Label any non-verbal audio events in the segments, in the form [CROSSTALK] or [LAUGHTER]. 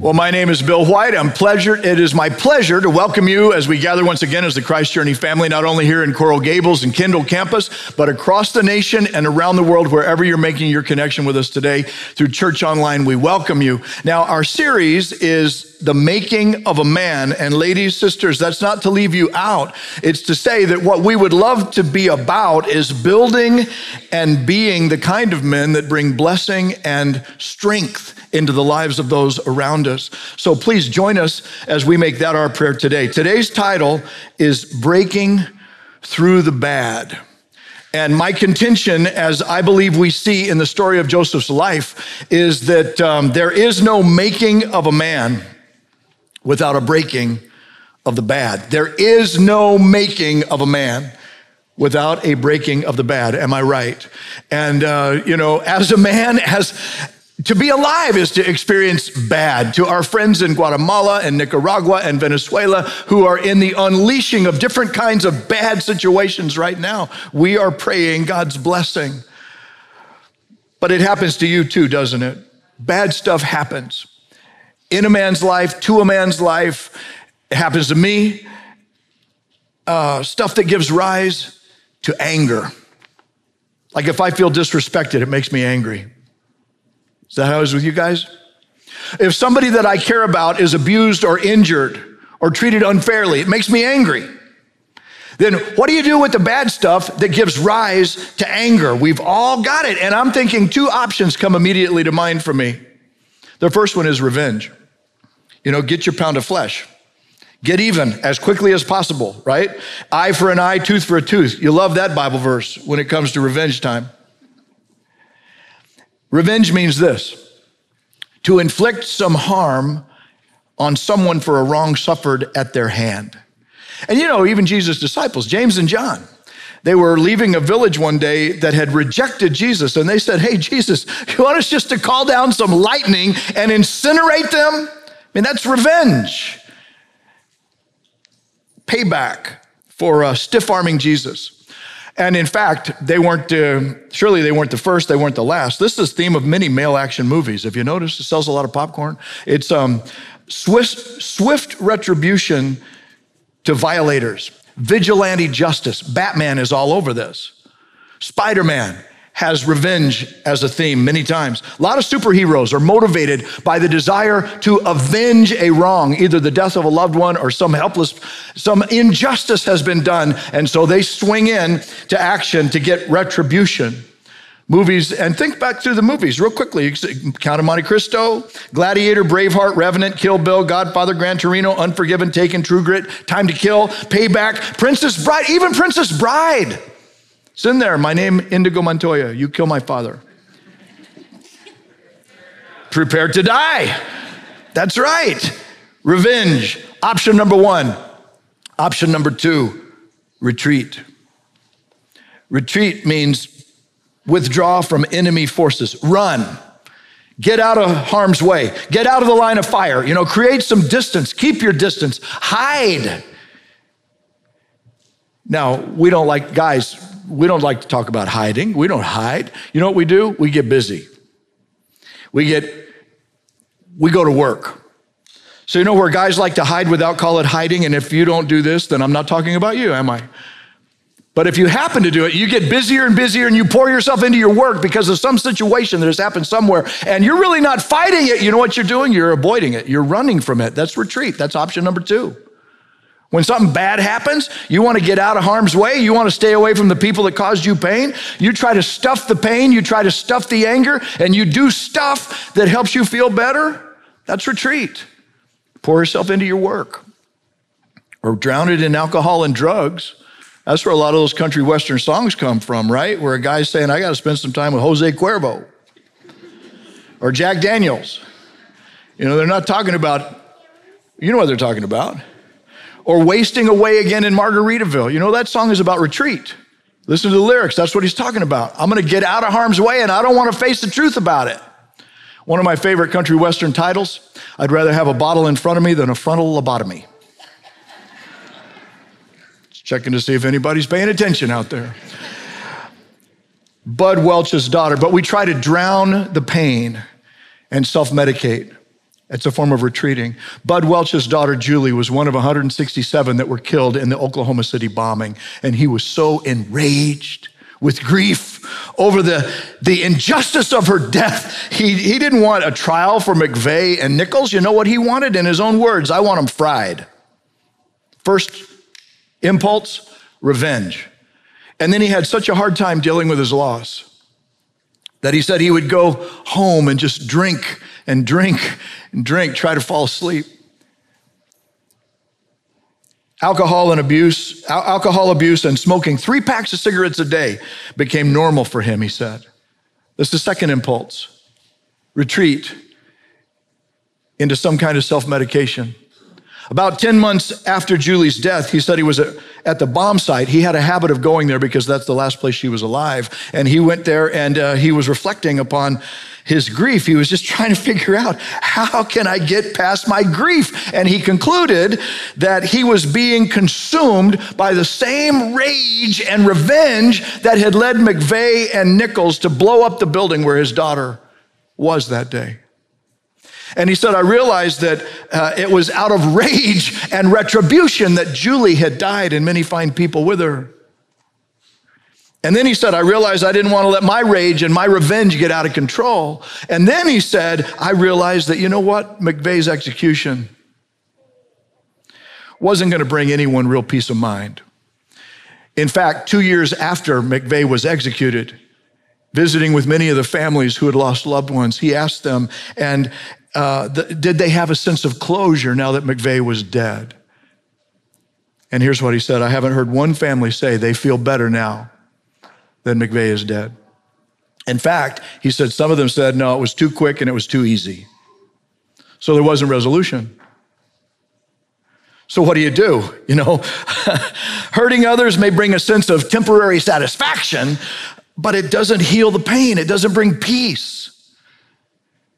Well, my name is Bill White. I'm pleasure. It is my pleasure to welcome you as we gather once again as the Christ Journey family, not only here in Coral Gables and Kendall campus, but across the nation and around the world, wherever you're making your connection with us today through Church Online. We welcome you. Now, our series is the making of a man. And ladies, sisters, that's not to leave you out. It's to say that what we would love to be about is building and being the kind of men that bring blessing and strength into the lives of those around us. So please join us as we make that our prayer today. Today's title is Breaking Through the Bad. And my contention, as I believe we see in the story of Joseph's life, is that um, there is no making of a man without a breaking of the bad. There is no making of a man without a breaking of the bad. Am I right? And, uh, you know, as a man, [LAUGHS] as, to be alive is to experience bad. To our friends in Guatemala and Nicaragua and Venezuela who are in the unleashing of different kinds of bad situations right now, we are praying God's blessing. But it happens to you too, doesn't it? Bad stuff happens in a man's life, to a man's life. It happens to me. Uh, stuff that gives rise to anger. Like if I feel disrespected, it makes me angry. Is that how it is with you guys? If somebody that I care about is abused or injured or treated unfairly, it makes me angry. Then what do you do with the bad stuff that gives rise to anger? We've all got it. And I'm thinking two options come immediately to mind for me. The first one is revenge. You know, get your pound of flesh. Get even as quickly as possible, right? Eye for an eye, tooth for a tooth. You love that Bible verse when it comes to revenge time. Revenge means this to inflict some harm on someone for a wrong suffered at their hand. And you know, even Jesus' disciples, James and John, they were leaving a village one day that had rejected Jesus, and they said, Hey, Jesus, you want us just to call down some lightning and incinerate them? I mean, that's revenge. Payback for uh, stiff arming Jesus. And in fact, they weren't, uh, surely they weren't the first, they weren't the last. This is the theme of many male action movies. If you notice, it sells a lot of popcorn. It's um, swift, swift retribution to violators, vigilante justice. Batman is all over this. Spider Man, has revenge as a theme many times. A lot of superheroes are motivated by the desire to avenge a wrong, either the death of a loved one or some helpless, some injustice has been done. And so they swing in to action to get retribution. Movies, and think back through the movies real quickly. Count of Monte Cristo, Gladiator, Braveheart, Revenant, Kill Bill, Godfather, Gran Torino, Unforgiven, Taken, True Grit, Time to Kill, Payback, Princess Bride, even Princess Bride it's in there. My name, Indigo Montoya. You kill my father. Prepare to die. That's right. Revenge. Option number one. Option number two, retreat. Retreat means withdraw from enemy forces, run. Get out of harm's way. Get out of the line of fire. You know, create some distance. Keep your distance. Hide. Now, we don't like, guys, we don't like to talk about hiding. We don't hide. You know what we do? We get busy. We get, we go to work. So, you know where guys like to hide without call it hiding? And if you don't do this, then I'm not talking about you, am I? But if you happen to do it, you get busier and busier and you pour yourself into your work because of some situation that has happened somewhere and you're really not fighting it. You know what you're doing? You're avoiding it. You're running from it. That's retreat. That's option number two. When something bad happens, you want to get out of harm's way. You want to stay away from the people that caused you pain. You try to stuff the pain. You try to stuff the anger, and you do stuff that helps you feel better. That's retreat. Pour yourself into your work or drown it in alcohol and drugs. That's where a lot of those country western songs come from, right? Where a guy's saying, I got to spend some time with Jose Cuervo or Jack Daniels. You know, they're not talking about, you know what they're talking about or wasting away again in Margaritaville. You know, that song is about retreat. Listen to the lyrics. That's what he's talking about. I'm going to get out of harm's way and I don't want to face the truth about it. One of my favorite country western titles I'd rather have a bottle in front of me than a frontal lobotomy. Checking to see if anybody's paying attention out there. Bud Welch's daughter, but we try to drown the pain and self medicate It's a form of retreating. Bud Welch's daughter Julie was one of 167 that were killed in the Oklahoma City bombing, and he was so enraged with grief over the, the injustice of her death. He, he didn't want a trial for McVeigh and Nichols. You know what he wanted? In his own words, I want them fried. First impulse, revenge. And then he had such a hard time dealing with his loss that he said he would go home and just drink and drink and drink, try to fall asleep. Alcohol and abuse, alcohol abuse and smoking three packs of cigarettes a day became normal for him, he said. That's the second impulse. Retreat into some kind of self medication. About 10 months after Julie's death, he said he was at the bomb site. He had a habit of going there because that's the last place she was alive. And he went there and uh, he was reflecting upon his grief. He was just [LAUGHS] trying to figure out how can I get past my grief? And he concluded that he was being consumed by the same rage and revenge that had led McVeigh and Nichols to blow up the building where his daughter was that day. And he said, I realized that uh, it was out of rage and retribution that Julie had died and many fine people with her. And then he said, I realized I didn't want to let my rage and my revenge get out of control. And then he said, I realized that, you know what? McVeigh's execution wasn't going to bring anyone real peace of mind. In fact, two years after McVeigh was executed, visiting with many of the families who had lost loved ones, he asked them, and uh, the, did they have a sense of closure now that McVeigh was dead? And here's what he said I haven't heard one family say they feel better now that McVeigh is dead. In fact, he said some of them said, no, it was too quick and it was too easy. So there wasn't resolution. So what do you do? You know, [LAUGHS] hurting others may bring a sense of temporary satisfaction, but it doesn't heal the pain. It doesn't bring peace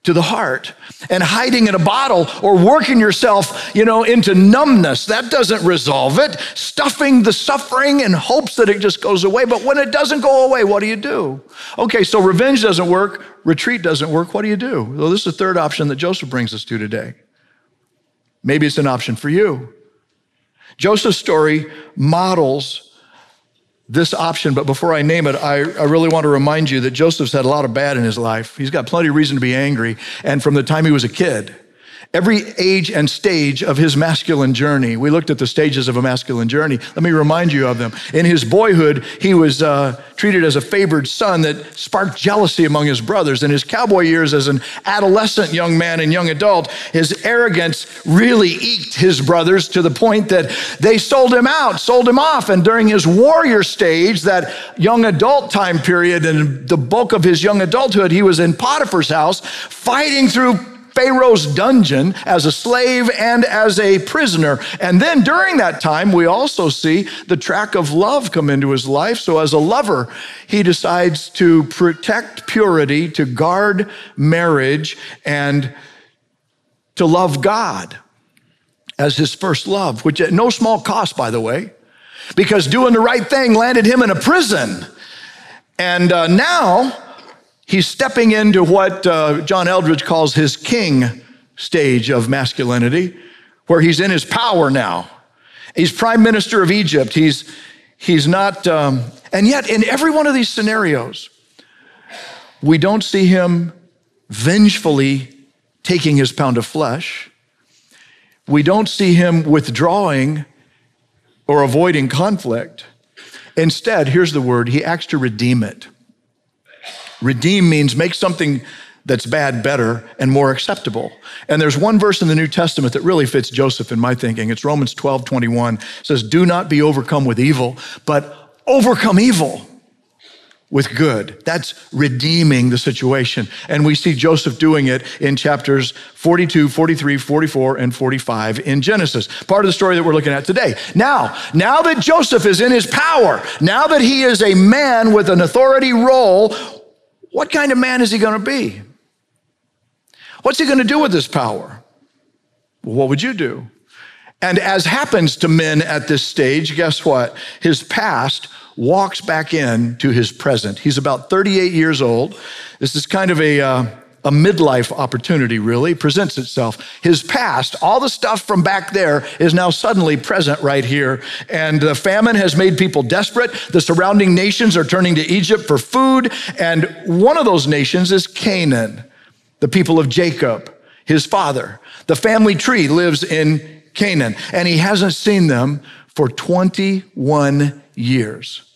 to the heart and hiding in a bottle or working yourself, you know, into numbness. That doesn't resolve it. Stuffing the suffering in hopes that it just goes away. But when it doesn't go away, what do you do? Okay, so revenge doesn't work, retreat doesn't work. What do you do? Well, this is the third option that Joseph brings us to today. Maybe it's an option for you. Joseph's story models this option, but before I name it, I, I, really want to remind you that Joseph's had a lot of bad in his life. He's got plenty of reason to be angry. And from the time he was a kid, every age and stage of his masculine journey. We looked at the stages of a masculine journey. Let me remind you of them. In his boyhood, he was uh, treated as a favored son that sparked jealousy among his brothers. In his cowboy years as an adolescent young man and young adult, his arrogance really eked his brothers to the point that they sold him out, sold him off. And during his warrior stage, that young adult time period and the bulk of his young adulthood, he was in Potiphar's house fighting through Pharaoh's dungeon as a slave and as a prisoner. And then during that time, we also see the track of love come into his life. So, as a lover, he decides to protect purity, to guard marriage, and to love God as his first love, which at no small cost, by the way, because doing the right thing landed him in a prison. And uh, now, He's stepping into what uh, John Eldredge calls his king stage of masculinity, where he's in his power now. He's prime minister of Egypt. He's, he's not, um, and yet in every one of these scenarios, we don't see him vengefully taking his pound of flesh. We don't see him withdrawing or avoiding conflict. Instead, here's the word he acts to redeem it. Redeem means make something that's bad better and more acceptable. And there's one verse in the New Testament that really fits Joseph in my thinking. It's Romans 12, 21. It says, Do not be overcome with evil, but overcome evil with good. That's redeeming the situation. And we see Joseph doing it in chapters 42, 43, 44, and 45 in Genesis. Part of the story that we're looking at today. Now, now that Joseph is in his power, now that he is a man with an authority role, what kind of man is he going to be? What's he going to do with this power? What would you do? And as happens to men at this stage, guess what? His past walks back in to his present. He's about 38 years old. This is kind of a, uh, a midlife opportunity really presents itself. His past, all the stuff from back there, is now suddenly present right here. And the famine has made people desperate. The surrounding nations are turning to Egypt for food. And one of those nations is Canaan, the people of Jacob, his father. The family tree lives in Canaan, and he hasn't seen them for 21 years.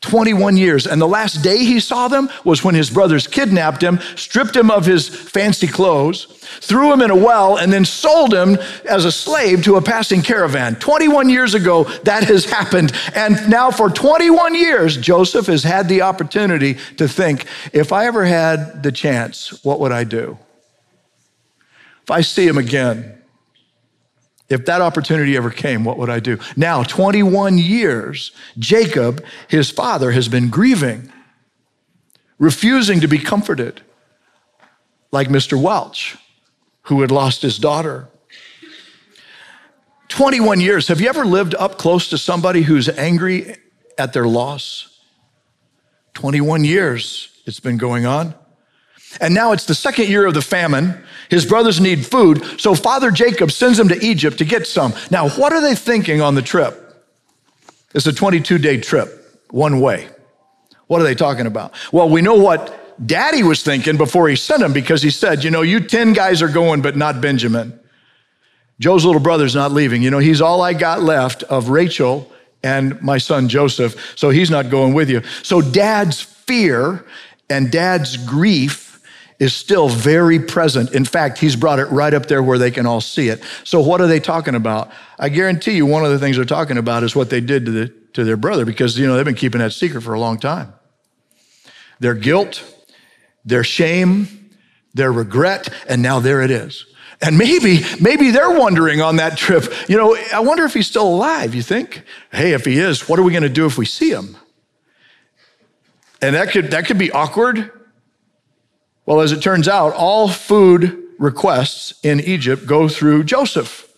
21 years. And the last day he saw them was when his brothers kidnapped him, stripped him of his fancy clothes, threw him in a well, and then sold him as a slave to a passing caravan. 21 years ago, that has happened. And now, for 21 years, Joseph has had the opportunity to think if I ever had the chance, what would I do? If I see him again, if that opportunity ever came, what would I do? Now, 21 years, Jacob, his father, has been grieving, refusing to be comforted, like Mr. Welch, who had lost his daughter. 21 years. Have you ever lived up close to somebody who's angry at their loss? 21 years it's been going on. And now it's the second year of the famine. His brothers need food. So Father Jacob sends them to Egypt to get some. Now, what are they thinking on the trip? It's a 22 day trip, one way. What are they talking about? Well, we know what daddy was thinking before he sent them because he said, You know, you 10 guys are going, but not Benjamin. Joe's little brother's not leaving. You know, he's all I got left of Rachel and my son Joseph, so he's not going with you. So dad's fear and dad's grief is still very present. In fact, he's brought it right up there where they can all see it. So, what are they talking about? I guarantee you, one of the things they're talking about is what they did to, the, to their brother because, you know, they've been keeping that secret for a long time. Their guilt, their shame, their regret, and now there it is. And maybe, maybe they're wondering on that trip, you know, I wonder if he's still alive, you think? Hey, if he is, what are we going to do if we see him? And that could, that could be awkward. Well, as it turns out, all food requests in Egypt go through Joseph.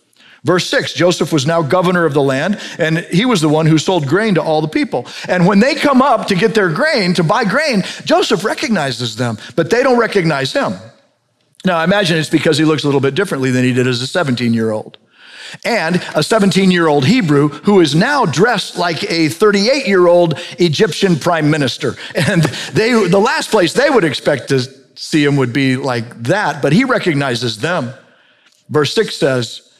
Verse 6 Joseph was now governor of the land, and he was the one who sold grain to all the people. And when they come up to get their grain, to buy grain, Joseph recognizes them, but they don't recognize him. Now, I imagine it's because he looks a little bit differently than he did as a 17 year old. And a 17 year old Hebrew who is now dressed like a 38 year old Egyptian prime minister. [LAUGHS] And they, the last place they would expect to see him would be like that, but he recognizes them. Verse 6 says,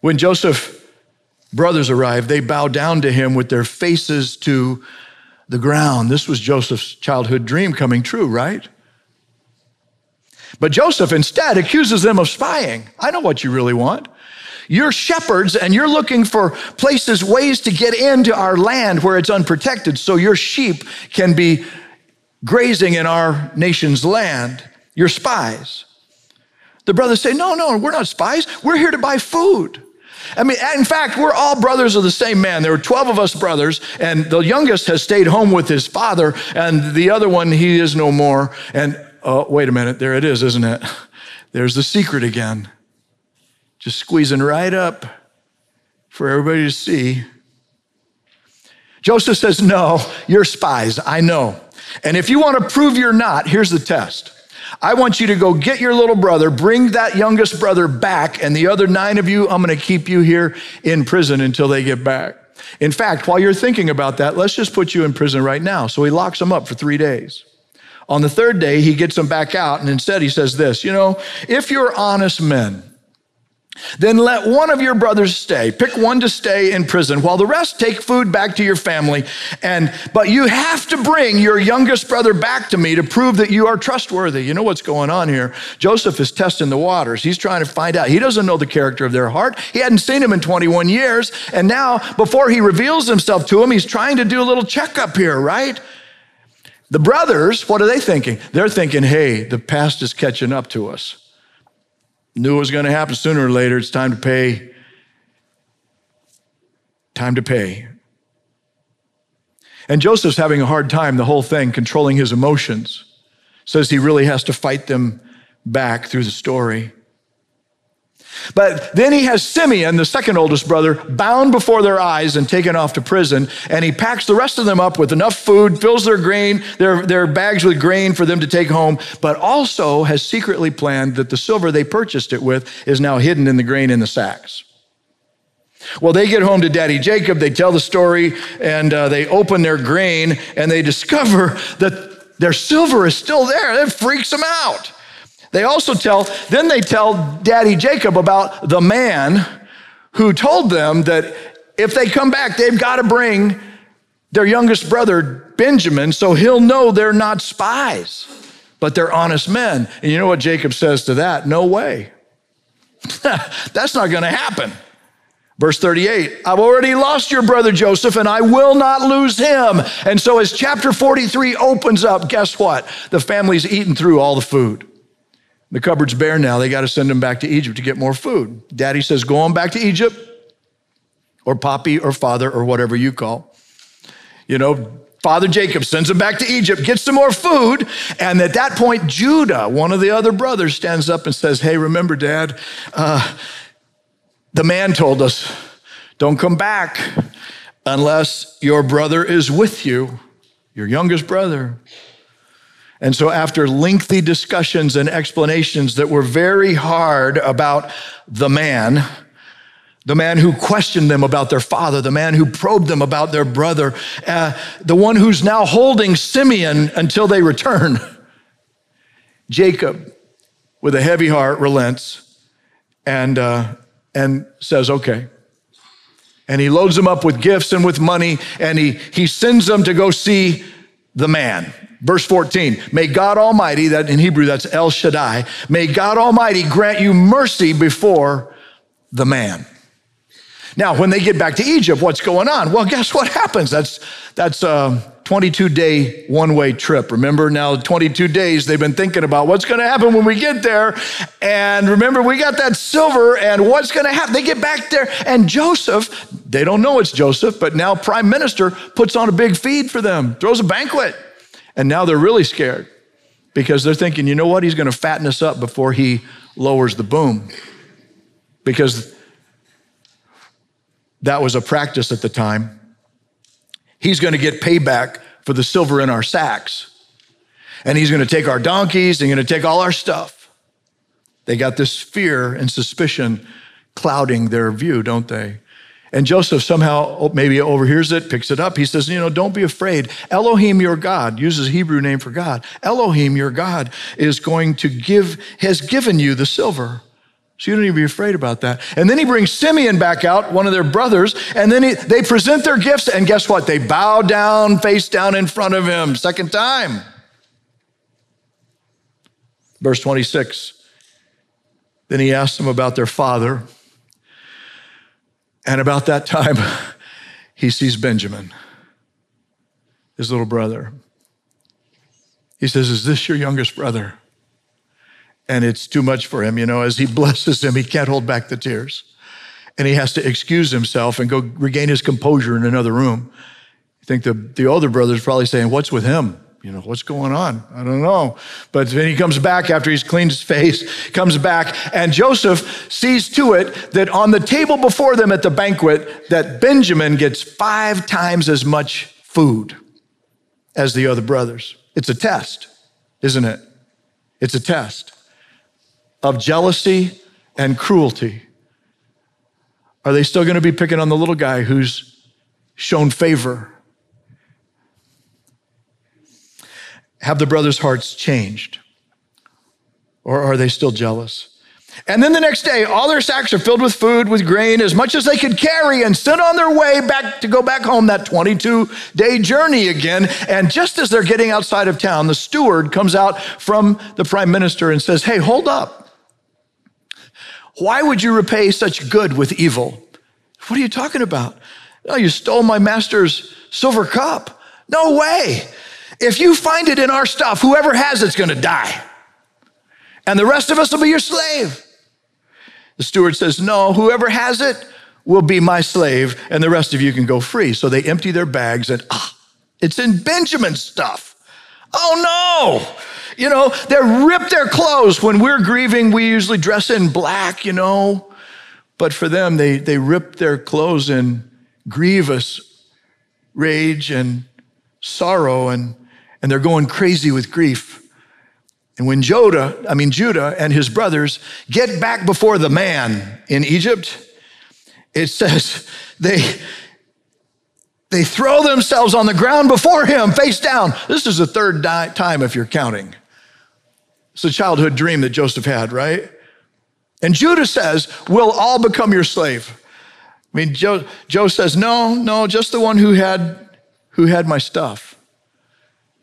When Joseph's brothers arrived, they bow down to him with their faces to the ground. This was Joseph's childhood dream coming true, right? But Joseph instead accuses them of spying. I know what you really want. You're shepherds and you're looking for places, ways to get into our land where it's unprotected so your sheep can be grazing in our nation's land. You're spies. The brothers say, No, no, we're not spies. We're here to buy food. I mean, in fact, we're all brothers of the same man. There were 12 of us brothers, and the youngest has stayed home with his father, and the other one, he is no more. And oh, wait a minute, there it is, isn't it? There's the secret again. Just squeezing right up for everybody to see. Joseph says, No, you're spies. I know. And if you want to prove you're not, here's the test. I want you to go get your little brother, bring that youngest brother back, and the other nine of you, I'm going to keep you here in prison until they get back. In fact, while you're thinking about that, let's just put you in prison right now. So he locks them up for three days. On the third day, he gets them back out, and instead he says this You know, if you're honest men, then let one of your brothers stay. Pick one to stay in prison while the rest take food back to your family. And but you have to bring your youngest brother back to me to prove that you are trustworthy. You know what's going on here? Joseph is testing the waters. He's trying to find out. He doesn't know the character of their heart. He hadn't seen him in 21 years, and now before he reveals himself to him, he's trying to do a little checkup here, right? The brothers, what are they thinking? They're thinking, "Hey, the past is catching up to us." Knew it was going to happen sooner or later. It's time to pay. Time to pay. And Joseph's having a hard time, the whole thing, controlling his emotions. Says he really has to fight them back through the story. But then he has Simeon, the second oldest brother, bound before their eyes and taken off to prison. And he packs the rest of them up with enough food, fills their grain, their, their bags with grain for them to take home, but also has secretly planned that the silver they purchased it with is now hidden in the grain in the sacks. Well, they get home to Daddy Jacob, they tell the story, and uh, they open their grain and they discover that their silver is still there. It freaks them out. They also tell, then they tell Daddy Jacob about the man who told them that if they come back, they've got to bring their youngest brother, Benjamin, so he'll know they're not spies, but they're honest men. And you know what Jacob says to that? No way. [LAUGHS] That's not going to happen. Verse 38, I've already lost your brother Joseph and I will not lose him. And so as chapter 43 opens up, guess what? The family's eaten through all the food. The cupboard's bare now. They got to send him back to Egypt to get more food. Daddy says, Go on back to Egypt, or Poppy, or Father, or whatever you call. You know, Father Jacob sends him back to Egypt, gets some more food. And at that point, Judah, one of the other brothers, stands up and says, Hey, remember, Dad, uh, the man told us, Don't come back unless your brother is with you, your youngest brother. And so, after lengthy discussions and explanations that were very hard about the man, the man who questioned them about their father, the man who probed them about their brother, uh, the one who's now holding Simeon until they return, [LAUGHS] Jacob, with a heavy heart, relents and, uh, and says, Okay. And he loads them up with gifts and with money, and he, he sends them to go see the man. Verse 14, may God Almighty, that in Hebrew that's El Shaddai, may God Almighty grant you mercy before the man. Now, when they get back to Egypt, what's going on? Well, guess what happens? That's, that's a 22 day one way trip. Remember now, 22 days they've been thinking about what's going to happen when we get there. And remember, we got that silver and what's going to happen. They get back there and Joseph, they don't know it's Joseph, but now prime minister puts on a big feed for them, throws a banquet. And now they're really scared because they're thinking, you know what? He's going to fatten us up before he lowers the boom. Because that was a practice at the time. He's going to get payback for the silver in our sacks. And he's going to take our donkeys and going to take all our stuff. They got this fear and suspicion clouding their view, don't they? And Joseph somehow oh, maybe overhears it, picks it up. He says, You know, don't be afraid. Elohim, your God, uses Hebrew name for God. Elohim, your God, is going to give, has given you the silver. So you don't even be afraid about that. And then he brings Simeon back out, one of their brothers, and then he, they present their gifts, and guess what? They bow down, face down in front of him, second time. Verse 26. Then he asks them about their father. And about that time, [LAUGHS] he sees Benjamin, his little brother. He says, Is this your youngest brother? And it's too much for him. You know, as he [LAUGHS] blesses him, he can't hold back the tears. And he has to excuse himself and go regain his composure in another room. I think the, the older brother's probably saying, What's with him? you know, what's going on? I don't know. But then he comes back after he's cleaned his face, comes back, and Joseph sees to it that on the table before them at the banquet, that Benjamin gets five times as much food as the other brothers. It's a test, isn't it? It's a test of jealousy and cruelty. Are they still going to be picking on the little guy who's shown favor? Have the brothers' hearts changed? Or are they still jealous? And then the next day, all their sacks are filled with food, with grain, as much as they could carry, and sent on their way back to go back home that 22 day journey again. And just as they're getting outside of town, the steward comes out from the prime minister and says, Hey, hold up. Why would you repay such good with evil? What are you talking about? Oh, you stole my master's silver cup. No way. If you find it in our stuff, whoever has it's going to die. And the rest of us will be your slave. The steward says, No, whoever has it will be my slave, and the rest of you can go free. So they empty their bags and, ah, it's in Benjamin's stuff. Oh no! You know, they rip their clothes. When we're grieving, we usually dress in black, you know. But for them, they, they rip their clothes in grievous rage and sorrow, and, and they're going crazy with grief. And when Judah, I mean Judah and his brothers get back before the man in Egypt, it says [LAUGHS] they they throw themselves on the ground before him, face down. This is the third time if you're counting. It's a childhood dream that Joseph had, right? And Judah says, We'll all become your slave. I mean, Joe, Joe says, No, no, just the one who had, who had my stuff.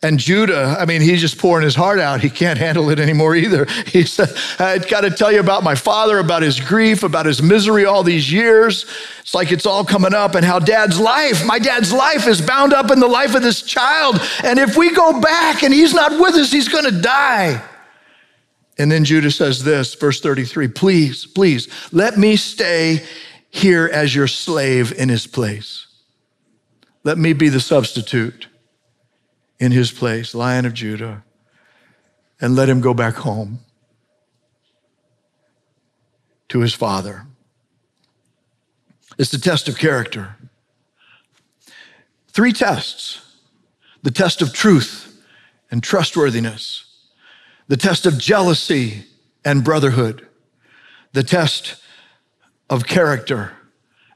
And Judah, I mean, he's just pouring his heart out. He can't handle it anymore either. [LAUGHS] He said, I've got to tell you about my father, about his grief, about his misery all these years. It's like it's all coming up, and how dad's life, my dad's life, is bound up in the life of this child. And if we go back and he's not with us, he's going to die. And then Judah says this, verse 33 Please, please, let me stay here as your slave in his place. Let me be the substitute in his place, Lion of Judah, and let him go back home to his father. It's the test of character. Three tests the test of truth and trustworthiness, the test of jealousy and brotherhood, the test of character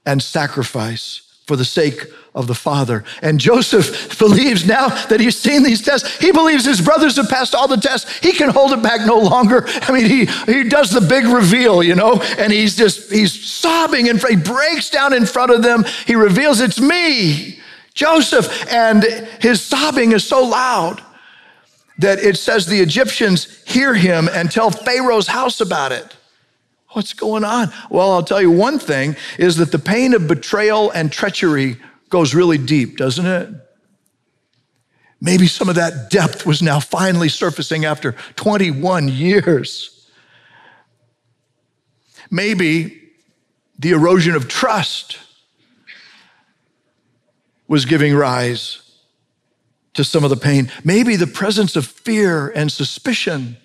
and sacrifice for the sake of the Father. And Joseph [LAUGHS] believes now that he's seen these tests, he believes his brothers have passed all the tests. He can hold it back no longer. I mean, he, he does the big reveal, you know, and he's just, he's sobbing and he breaks down in front of them. He reveals, It's me, Joseph. And his sobbing is so loud that it says the Egyptians hear him and tell Pharaoh's house about it. What's going on? Well, I'll tell you one thing is that the pain of betrayal and treachery goes really deep, doesn't it? Maybe some of that depth was now finally surfacing after 21 years. Maybe the erosion of trust was giving rise to some of the pain. Maybe the presence of fear and suspicion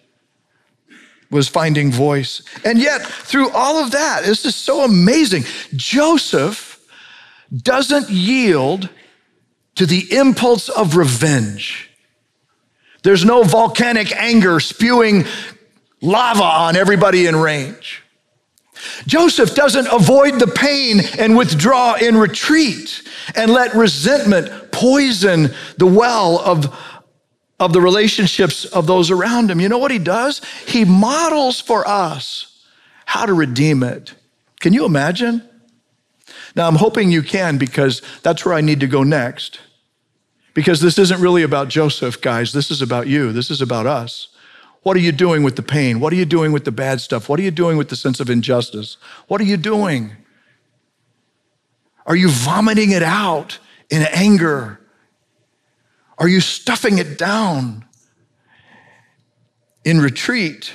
was finding voice. And yet, through all of that, this is so amazing. Joseph doesn't yield to the impulse of revenge. There's no volcanic anger spewing lava on everybody in range. Joseph doesn't avoid the pain and withdraw in retreat and let resentment poison the well of of the relationships of those around him. You know what he does? He models for us how to redeem it. Can you imagine? Now, I'm hoping you can because that's where I need to go next. Because this isn't really about Joseph, guys. This is about you. This is about us. What are you doing with the pain? What are you doing with the bad stuff? What are you doing with the sense of injustice? What are you doing? Are you vomiting it out in anger are you stuffing it down in retreat?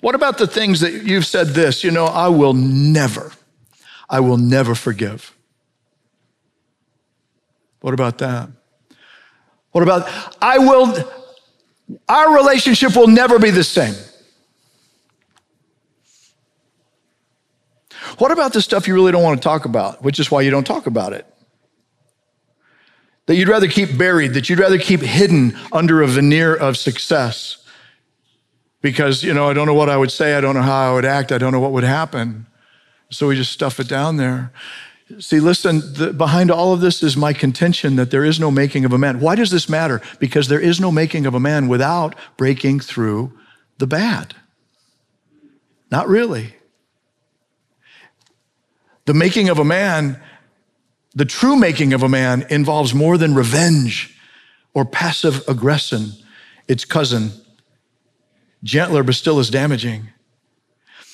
What about the things that you've said this, you know, I will never, I will never forgive? What about that? What about, I will, our relationship will never be the same? What about the stuff you really don't want to talk about, which is why you don't talk about it? That you'd rather keep buried, that you'd rather keep hidden under a veneer of success. Because, you know, I don't know what I would say, I don't know how I would act, I don't know what would happen. So we just stuff it down there. See, listen, the, behind all of this is my contention that there is no making of a man. Why does this matter? Because there is no making of a man without breaking through the bad. Not really. The making of a man the true making of a man involves more than revenge or passive aggression, its cousin, gentler but still as damaging.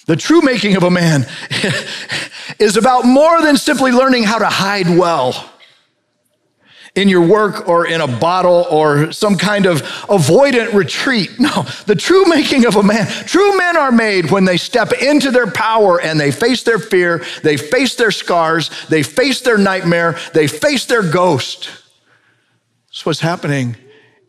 The true making of a man [LAUGHS] is about more than simply learning how to hide well in your work or in a bottle or some kind of avoidant retreat. [LAUGHS] No, the true making of a man, true men are made when they step into their power and they face their fear, they face their scars, they face their nightmare, they face their ghost. That's what's happening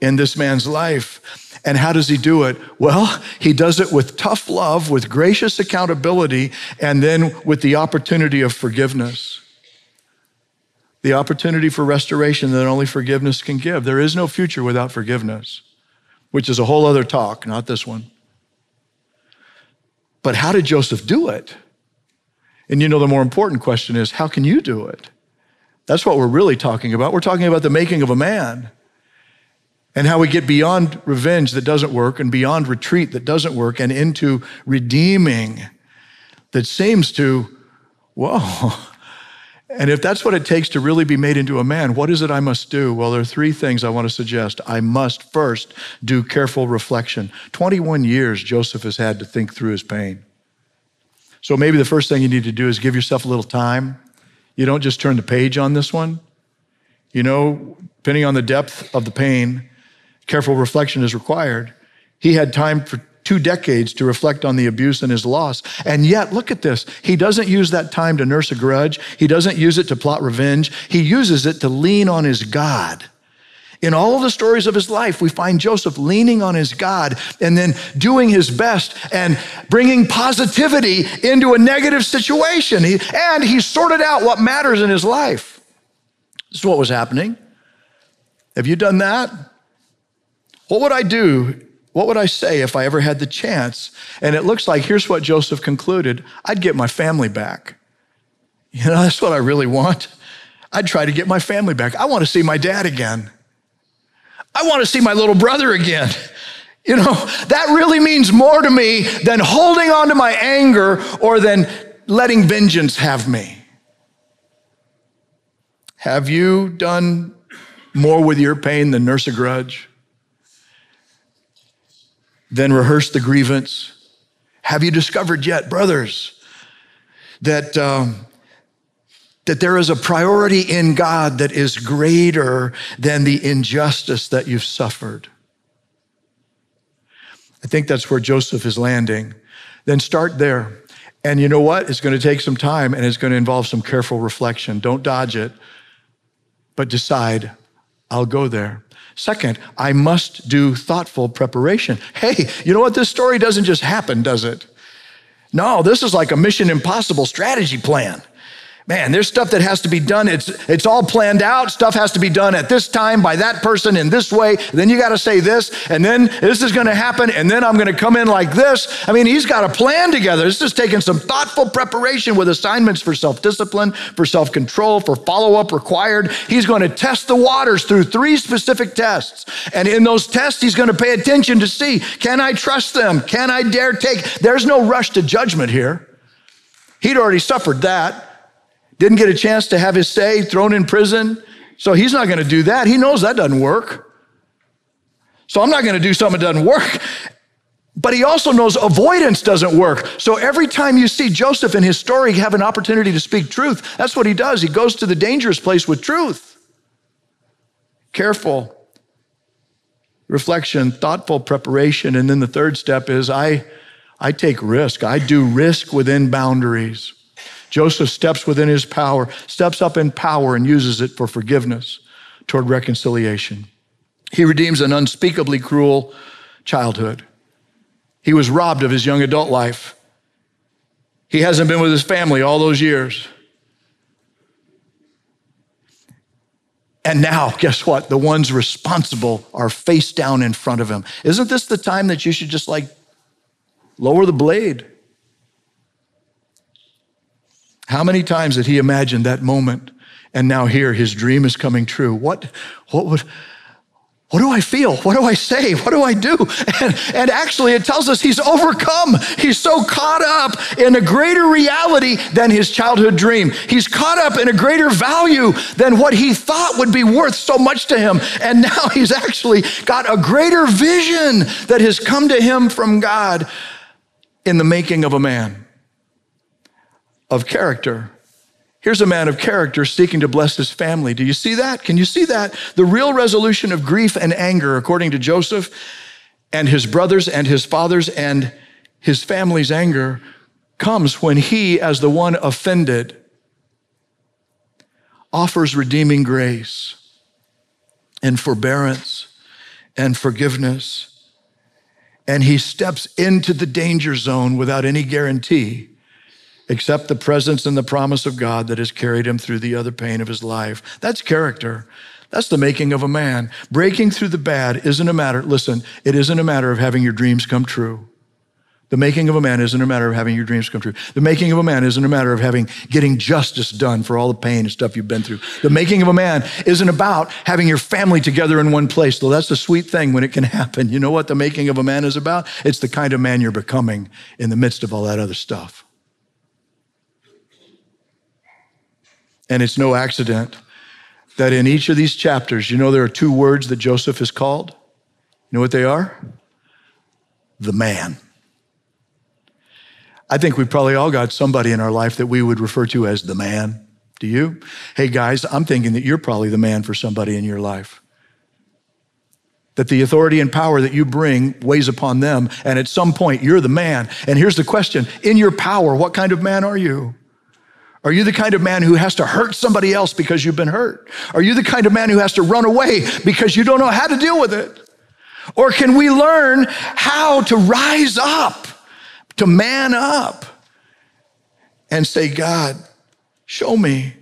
in this man's life. And how does he do it? Well, he does it with tough love, with gracious accountability, and then with the opportunity of forgiveness. The opportunity for restoration that only forgiveness can give. There is no future without forgiveness, which is a whole other talk, not this one. But how did Joseph do it? And you know, the more important question is how can you do it? That's what we're really talking about. We're talking about the making of a man and how we get beyond revenge that doesn't work and beyond retreat that doesn't work and into redeeming that seems to, whoa. [LAUGHS] And if that's what it takes to really be made into a man, what is it I must do? Well, there are three things I want to suggest. I must first do careful reflection. 21 years Joseph has had to think through his pain. So maybe the first thing you need to do is give yourself a little time. You don't just turn the page on this one. You know, depending on the depth of the pain, careful reflection is required. He had time for two decades to reflect on the abuse and his loss. And yet, look at this. He doesn't use that time to nurse a grudge. He doesn't use it to plot revenge. He uses it to lean on his God. In all the stories of his life, we find Joseph leaning on his God and then doing his best and bringing positivity into a negative situation. He, and he sorted out what matters in his life. This is what was happening. Have you done that? What would I do? What would I say if I ever had the chance? And it looks like here's what Joseph concluded I'd get my family back. You know, [LAUGHS] that's what I really want. I'd try to get my family back. I want to see my dad again. I want to see my little brother again. [LAUGHS] You know, that really means more to me than holding on to my anger or than letting vengeance have me. Have you done more with your pain than nurse a grudge? Then rehearse the grievance. Have you discovered yet, brothers, that, um, that there is a priority in God that is greater than the injustice that you've suffered? I think that's where Joseph is landing. Then start there. And you know what? It's going to take some time and it's going to involve some careful reflection. Don't dodge it, but decide, I'll go there. Second, I must do thoughtful preparation. Hey, you know what? This story doesn't just happen, does it? No, this is like a mission impossible strategy plan man, there's stuff that has to be done. It's, it's all planned out. Stuff has to be done at this time by that person in this way. Then you got to say this, and then this is going to happen, and then I'm going to come in like this. I mean, he's got a plan together. This is taking some thoughtful preparation with assignments for self discipline, for self control, for follow up required. He's going to test the waters through three specific tests. And in those tests, he's going to pay attention to see can I trust them? Can I dare take? There's no rush to judgment here. He'd already suffered that. Didn't get a chance to have his say, thrown in prison. So he's not going to do that. He knows that doesn't work. So I'm not going to do something that doesn't work. But he also knows avoidance doesn't work. So every time you see Joseph in his story have an opportunity to speak truth, that's what he does. He goes to the dangerous place with truth. Careful reflection, thoughtful preparation. And then the third step is I, I take risk. I do risk within boundaries. Joseph steps within his power, steps up in power and uses it for forgiveness toward reconciliation. He redeems an unspeakably cruel childhood. He was robbed of his young adult life. He hasn't been with his family all those years. And now, guess what? The ones responsible are face down in front of him. Isn't this the time that you should just like lower the blade? How many times did he imagine that moment? And now here his dream is coming true. What, what would, what do I feel? What do I say? What do I do? And, and, actually, it tells us he's overcome. He's so caught up in a greater reality than his childhood dream. He's caught up in a greater value than what he thought would be worth so much to him. And now [LAUGHS] he's actually got a greater vision that has come to him from God in the making of a man of character. Here's a man of character seeking to bless his family. Do you see that? Can you see that? The real resolution of grief and anger, according to Joseph and his brothers and his fathers and his family's anger, comes when he, as the one offended, offers redeeming grace. and forbearance and forgiveness. And he steps into the danger zone without any guarantee except the presence and the promise of God that has carried him through the other pain of his life. That's character. That's the making of a man. Breaking through the bad isn't a matter, listen, it isn't a matter of having your dreams come true. The making of a man isn't a matter of having your dreams come true. The making of a man isn't a matter of having getting justice done for all the pain and stuff you've been through. The making of a man isn't about having your family together in one place, though that's the sweet thing when it can happen. You know what the making of a man is about? It's the kind of man you're becoming in the midst of all that other stuff. And it's no accident that in each of these chapters, you know, there are two words that Joseph is called. You know what they are? The man. I think we've probably all got somebody in our life that we would refer to as the man. Do you? Hey guys, I'm thinking that you're probably the man for somebody in your life. That the authority and power that you bring weighs upon them, and at some point you're the man. And here's the question In your power, what kind of man are you? Are you the kind of man who has to hurt somebody else because you've been hurt? Are you the kind of man who has to run away because you don't know how to deal with it? Or can we learn how to rise up, to man up, and say, God, show me?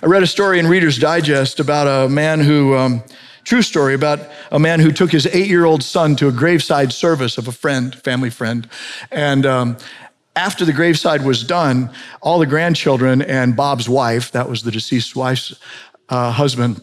I read a story in Reader's Digest about a man who, um, true story, about a man who took his eight year old son to a graveside service of a friend, family friend. And um, after the graveside was done, all the grandchildren and Bob's wife, that was the deceased wife's uh, husband,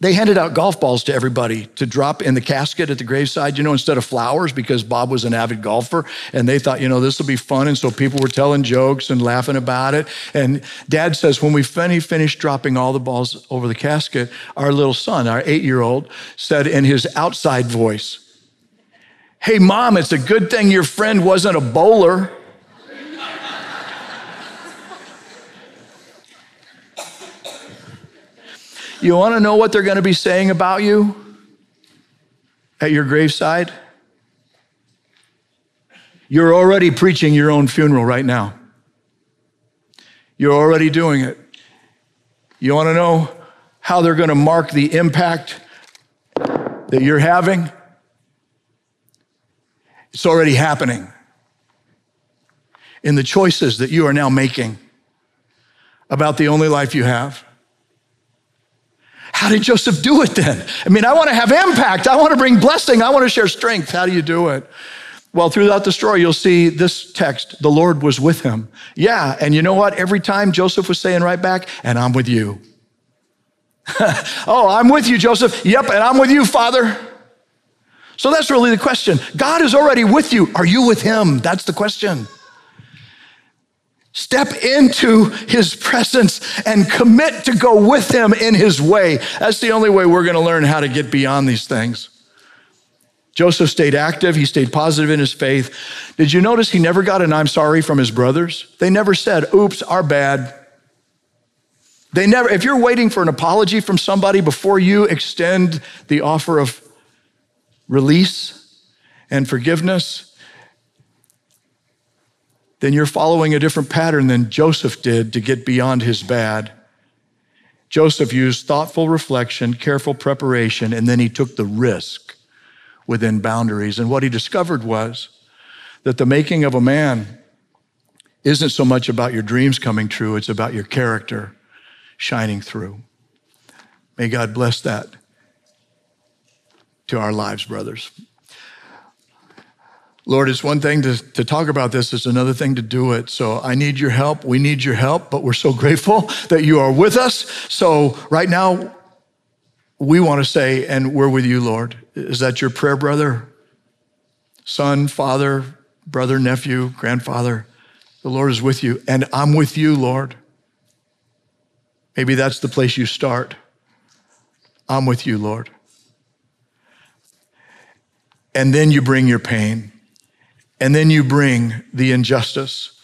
they handed out golf balls to everybody to drop in the casket at the graveside, you know, instead of flowers, because Bob was an avid golfer and they thought, you know, this will be fun. And so people were telling jokes and laughing about it. And dad says, when we finished dropping all the balls over the casket, our little son, our eight year old, said in his outside voice, Hey, mom, it's a good thing your friend wasn't a bowler. You want to know what they're going to be saying about you at your graveside? You're already preaching your own funeral right now. You're already doing it. You want to know how they're going to mark the impact that you're having? It's already happening in the choices that you are now making about the only life you have. How did Joseph do it then? I mean, I want to have impact. I want to bring blessing. I want to share strength. How do you do it? Well, throughout the story, you'll see this text the Lord was with him. Yeah, and you know what? Every time Joseph was saying right back, and I'm with you. [LAUGHS] oh, I'm with you, Joseph. Yep, and I'm with you, Father. So that's really the question. God is already with you. Are you with him? That's the question. Step into his presence and commit to go with him in his way. That's the only way we're going to learn how to get beyond these things. Joseph stayed active, he stayed positive in his faith. Did you notice he never got an I'm sorry from his brothers? They never said, oops, our bad. They never, if you're waiting for an apology from somebody before you extend the offer of release and forgiveness, then you're following a different pattern than Joseph did to get beyond his bad. Joseph used thoughtful reflection, careful preparation, and then he took the risk within boundaries. And what he discovered was that the making of a man isn't so much about your dreams coming true, it's about your character shining through. May God bless that to our lives, brothers. Lord, it's one thing to, to talk about this, it's another thing to do it. So I need your help. We need your help, but we're so [LAUGHS] grateful that you are with us. So right now, we want to say, and we're with you, Lord. Is that your prayer, brother? Son, father, brother, nephew, grandfather? The Lord is with you, and I'm with you, Lord. Maybe that's the place you start. I'm with you, Lord. And then you bring your pain. And then you bring the injustice.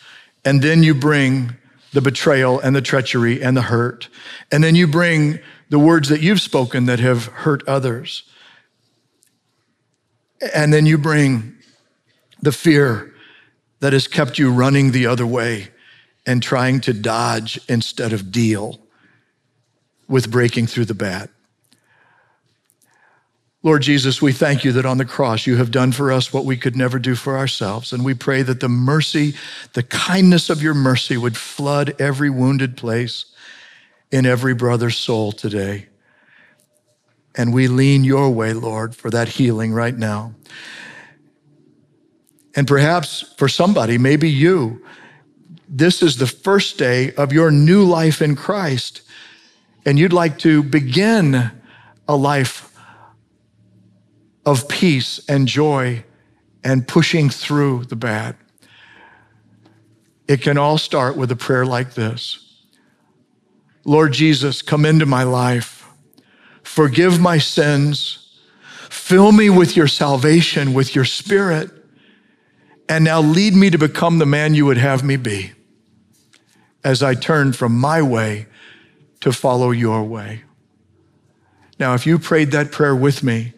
And then you bring the betrayal and the treachery and the hurt. And then you bring the words that you've spoken that have hurt others. And then you bring the fear that has kept you running the other way and trying to dodge instead of deal with breaking through the bad. Lord Jesus, we thank you that on the cross you have done for us what we could never do for ourselves. And we pray that the mercy, the kindness of your mercy would flood every wounded place in every brother's soul today. And we lean your way, Lord, for that healing right now. And perhaps for somebody, maybe you, this is the first day of your new life in Christ, and you'd like to begin a life of peace and joy and pushing through the bad. It can all start with a prayer like this Lord Jesus, come into my life, forgive my sins, fill me with your salvation, with your spirit, and now lead me to become the man you would have me be as I turn from my way to follow your way. Now, if you prayed that prayer with me,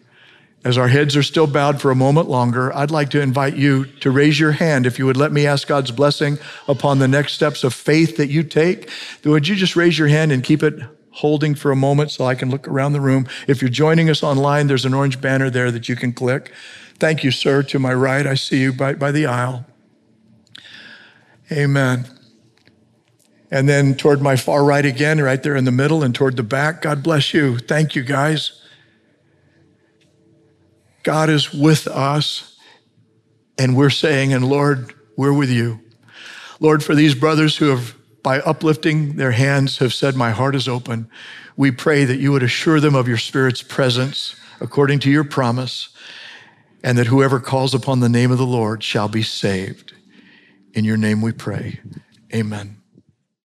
as our heads are still bowed for a moment longer, I'd like to invite you to raise your hand if you would let me ask God's blessing upon the next steps of faith that you take. Would you just raise your hand and keep it holding for a moment so I can look around the room? If you're joining us online, there's an orange banner there that you can click. Thank you, sir. To my right, I see you by, by the aisle. Amen. And then toward my far right again, right there in the middle and toward the back. God bless you. Thank you, guys. God is with us, and we're saying, and Lord, we're with you. Lord, for these brothers who have, by uplifting their hands, have said, My heart is open, we pray that you would assure them of your Spirit's presence according to your promise, and that whoever calls upon the name of the Lord shall be saved. In your name we pray. Amen.